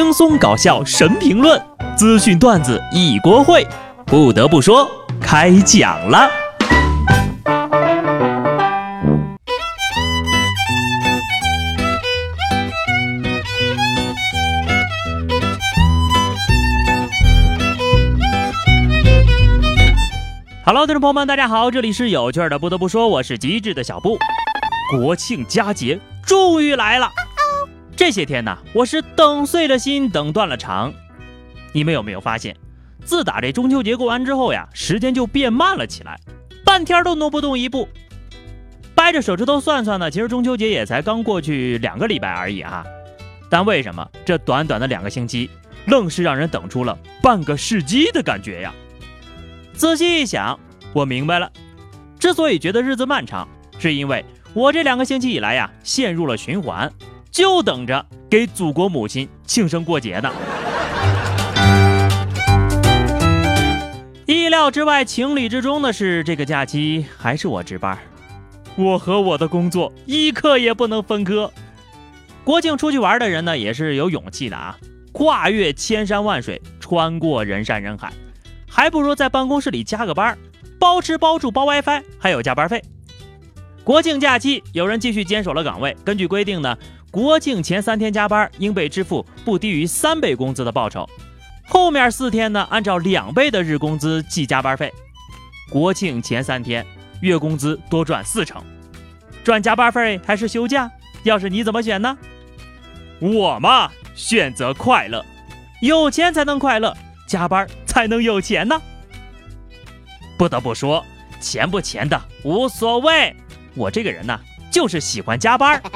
轻松搞笑神评论，资讯段子一锅烩。不得不说，开讲了。Hello，听众朋友们，大家好，这里是有趣的。不得不说，我是机智的小布。国庆佳节终于来了。这些天呢，我是等碎了心，等断了肠。你们有没有发现，自打这中秋节过完之后呀，时间就变慢了起来，半天都挪不动一步。掰着手指头算算呢，其实中秋节也才刚过去两个礼拜而已啊。但为什么这短短的两个星期，愣是让人等出了半个世纪的感觉呀？仔细一想，我明白了，之所以觉得日子漫长，是因为我这两个星期以来呀，陷入了循环。就等着给祖国母亲庆生过节呢。意料之外、情理之中的是，这个假期还是我值班。我和我的工作一刻也不能分割。国庆出去玩的人呢，也是有勇气的啊，跨越千山万水，穿过人山人海，还不如在办公室里加个班，包吃包住包 WiFi，还有加班费。国庆假期，有人继续坚守了岗位。根据规定呢。国庆前三天加班应被支付不低于三倍工资的报酬，后面四天呢按照两倍的日工资计加班费。国庆前三天月工资多赚四成，赚加班费还是休假？要是你怎么选呢？我嘛选择快乐，有钱才能快乐，加班才能有钱呢。不得不说，钱不钱的无所谓，我这个人呢就是喜欢加班。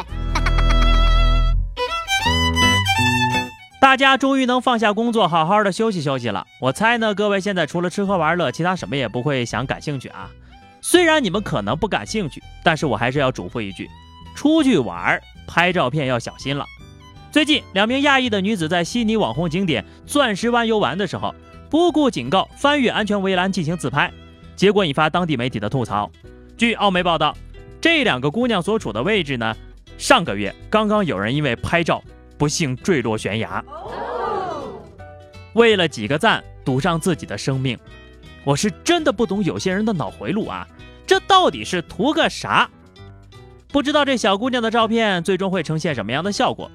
大家终于能放下工作，好好的休息休息了。我猜呢，各位现在除了吃喝玩乐，其他什么也不会想感兴趣啊。虽然你们可能不感兴趣，但是我还是要嘱咐一句：出去玩拍照片要小心了。最近两名亚裔的女子在悉尼网红景点钻石湾游玩的时候，不顾警告翻越安全围栏进行自拍，结果引发当地媒体的吐槽。据澳媒报道，这两个姑娘所处的位置呢，上个月刚刚有人因为拍照。不幸坠落悬崖，为了几个赞赌上自己的生命，我是真的不懂有些人的脑回路啊！这到底是图个啥？不知道这小姑娘的照片最终会呈现什么样的效果？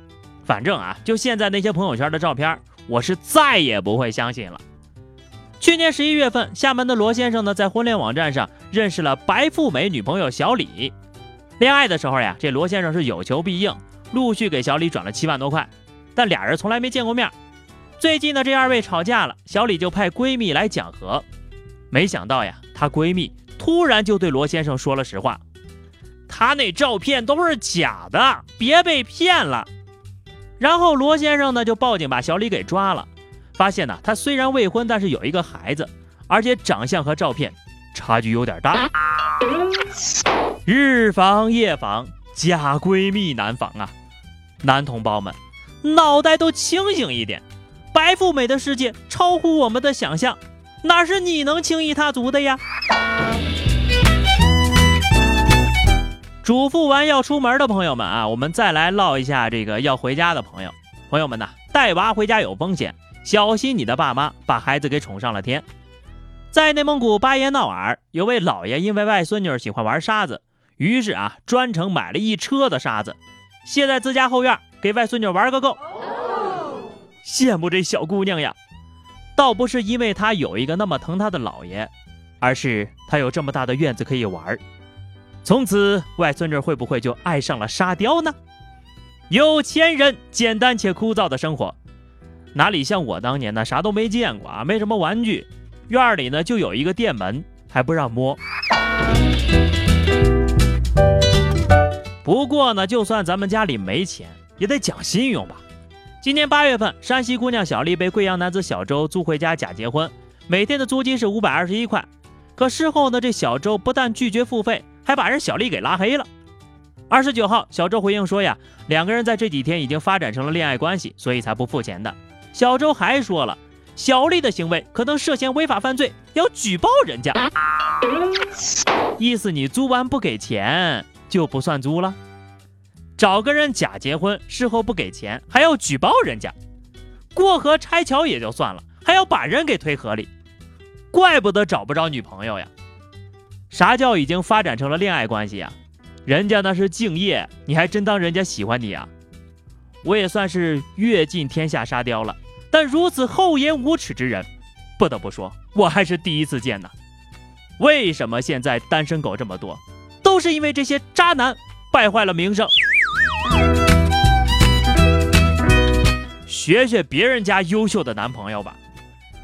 反正啊，就现在那些朋友圈的照片，我是再也不会相信了。去年十一月份，厦门的罗先生呢，在婚恋网站上认识了白富美女朋友小李。恋爱的时候呀，这罗先生是有求必应。陆续给小李转了七万多块，但俩人从来没见过面。最近呢，这二位吵架了，小李就派闺蜜来讲和。没想到呀，她闺蜜突然就对罗先生说了实话：“她那照片都是假的，别被骗了。”然后罗先生呢就报警把小李给抓了。发现呢，他虽然未婚，但是有一个孩子，而且长相和照片差距有点大。日防夜防。假闺蜜难防啊，男同胞们，脑袋都清醒一点！白富美的世界超乎我们的想象，哪是你能轻易踏足的呀？嘱咐完要出门的朋友们啊，我们再来唠一下这个要回家的朋友。朋友们呐，带娃回家有风险，小心你的爸妈把孩子给宠上了天。在内蒙古巴彦淖尔，有位老爷因为外孙女喜欢玩沙子。于是啊，专程买了一车的沙子，卸在自家后院，给外孙女玩个够。羡慕这小姑娘呀，倒不是因为她有一个那么疼她的姥爷，而是她有这么大的院子可以玩。从此，外孙女会不会就爱上了沙雕呢？有钱人简单且枯燥的生活，哪里像我当年呢？啥都没见过啊，没什么玩具，院里呢就有一个店门，还不让摸。不过呢，就算咱们家里没钱，也得讲信用吧。今年八月份，山西姑娘小丽被贵阳男子小周租回家假结婚，每天的租金是五百二十一块。可事后呢，这小周不但拒绝付费，还把人小丽给拉黑了。二十九号，小周回应说呀，两个人在这几天已经发展成了恋爱关系，所以才不付钱的。小周还说了，小丽的行为可能涉嫌违法犯罪，要举报人家。意思你租完不给钱。就不算租了，找个人假结婚，事后不给钱，还要举报人家，过河拆桥也就算了，还要把人给推河里，怪不得找不着女朋友呀。啥叫已经发展成了恋爱关系呀？人家那是敬业，你还真当人家喜欢你啊？我也算是阅尽天下沙雕了，但如此厚颜无耻之人，不得不说，我还是第一次见呢。为什么现在单身狗这么多？都是因为这些渣男败坏了名声。学学别人家优秀的男朋友吧。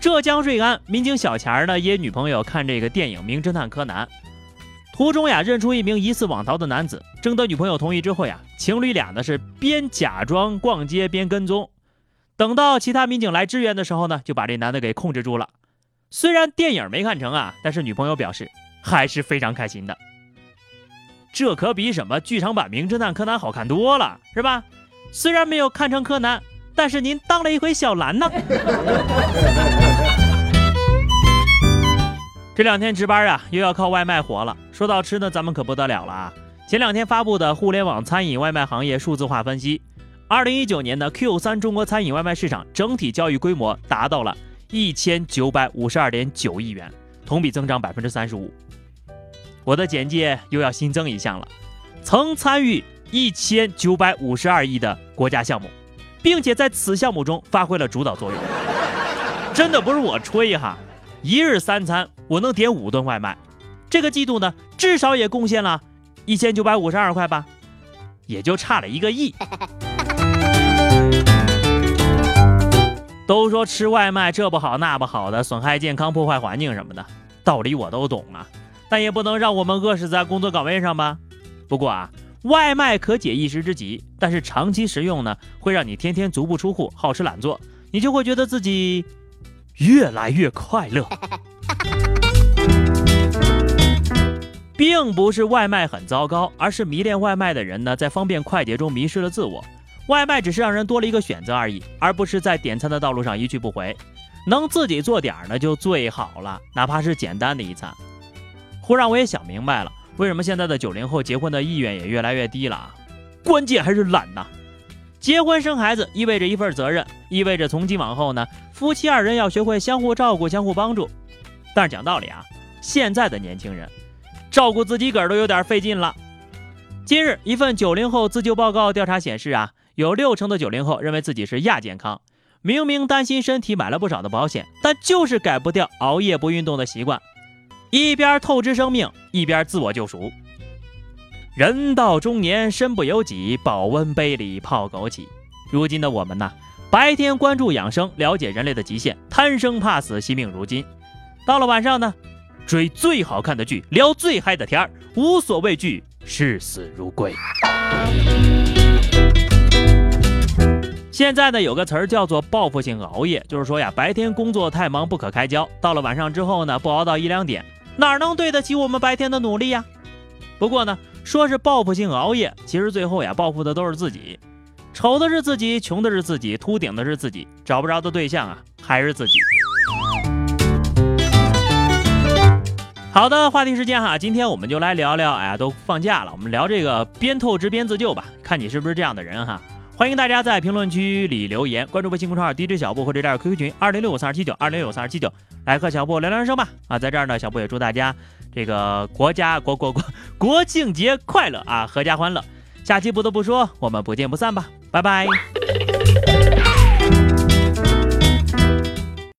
浙江瑞安民警小钱呢约女朋友看这个电影《名侦探柯南》，途中呀认出一名疑似网逃的男子，征得女朋友同意之后呀，情侣俩呢是边假装逛街边跟踪。等到其他民警来支援的时候呢，就把这男的给控制住了。虽然电影没看成啊，但是女朋友表示还是非常开心的。这可比什么剧场版《名侦探柯南》好看多了，是吧？虽然没有看成柯南，但是您当了一回小兰呢。这两天值班啊，又要靠外卖活了。说到吃呢，咱们可不得了了啊！前两天发布的互联网餐饮外卖行业数字化分析，二零一九年的 Q 三中国餐饮外卖市场整体交易规模达到了一千九百五十二点九亿元，同比增长百分之三十五。我的简介又要新增一项了，曾参与一千九百五十二亿的国家项目，并且在此项目中发挥了主导作用。真的不是我吹哈，一日三餐我能点五顿外卖，这个季度呢至少也贡献了一千九百五十二块吧，也就差了一个亿。都说吃外卖这不好那不好的，损害健康、破坏环境什么的，道理我都懂啊。但也不能让我们饿死在工作岗位上吧。不过啊，外卖可解一时之急，但是长期食用呢，会让你天天足不出户，好吃懒做，你就会觉得自己越来越快乐。并不是外卖很糟糕，而是迷恋外卖的人呢，在方便快捷中迷失了自我。外卖只是让人多了一个选择而已，而不是在点餐的道路上一去不回。能自己做点儿呢，就最好了，哪怕是简单的一餐。忽然我也想明白了，为什么现在的九零后结婚的意愿也越来越低了啊？关键还是懒呐！结婚生孩子意味着一份责任，意味着从今往后呢，夫妻二人要学会相互照顾、相互帮助。但是讲道理啊，现在的年轻人照顾自己个儿都有点费劲了。今日一份九零后自救报告调查显示啊，有六成的九零后认为自己是亚健康，明明担心身体买了不少的保险，但就是改不掉熬夜不运动的习惯。一边透支生命，一边自我救赎。人到中年，身不由己，保温杯里泡枸杞。如今的我们呢，白天关注养生，了解人类的极限，贪生怕死，惜命如金。到了晚上呢，追最好看的剧，聊最嗨的天儿，无所畏惧，视死如归。现在呢，有个词儿叫做报复性熬夜，就是说呀，白天工作太忙不可开交，到了晚上之后呢，不熬到一两点。哪能对得起我们白天的努力呀？不过呢，说是报复性熬夜，其实最后呀，报复的都是自己。丑的是自己，穷的是自己，秃顶的是自己，找不着的对象啊，还是自己。好的，话题时间哈，今天我们就来聊聊，哎呀，都放假了，我们聊这个边透支边自救吧，看你是不是这样的人哈。欢迎大家在评论区里留言，关注微信公众号 DJ 小布或者加入 QQ 群二零六五三二七九二零六五三二七九，来和小布聊聊人生吧。啊，在这儿呢，小布也祝大家这个国家国国国国庆节快乐啊，阖家欢乐。下期不得不说，我们不见不散吧，拜拜。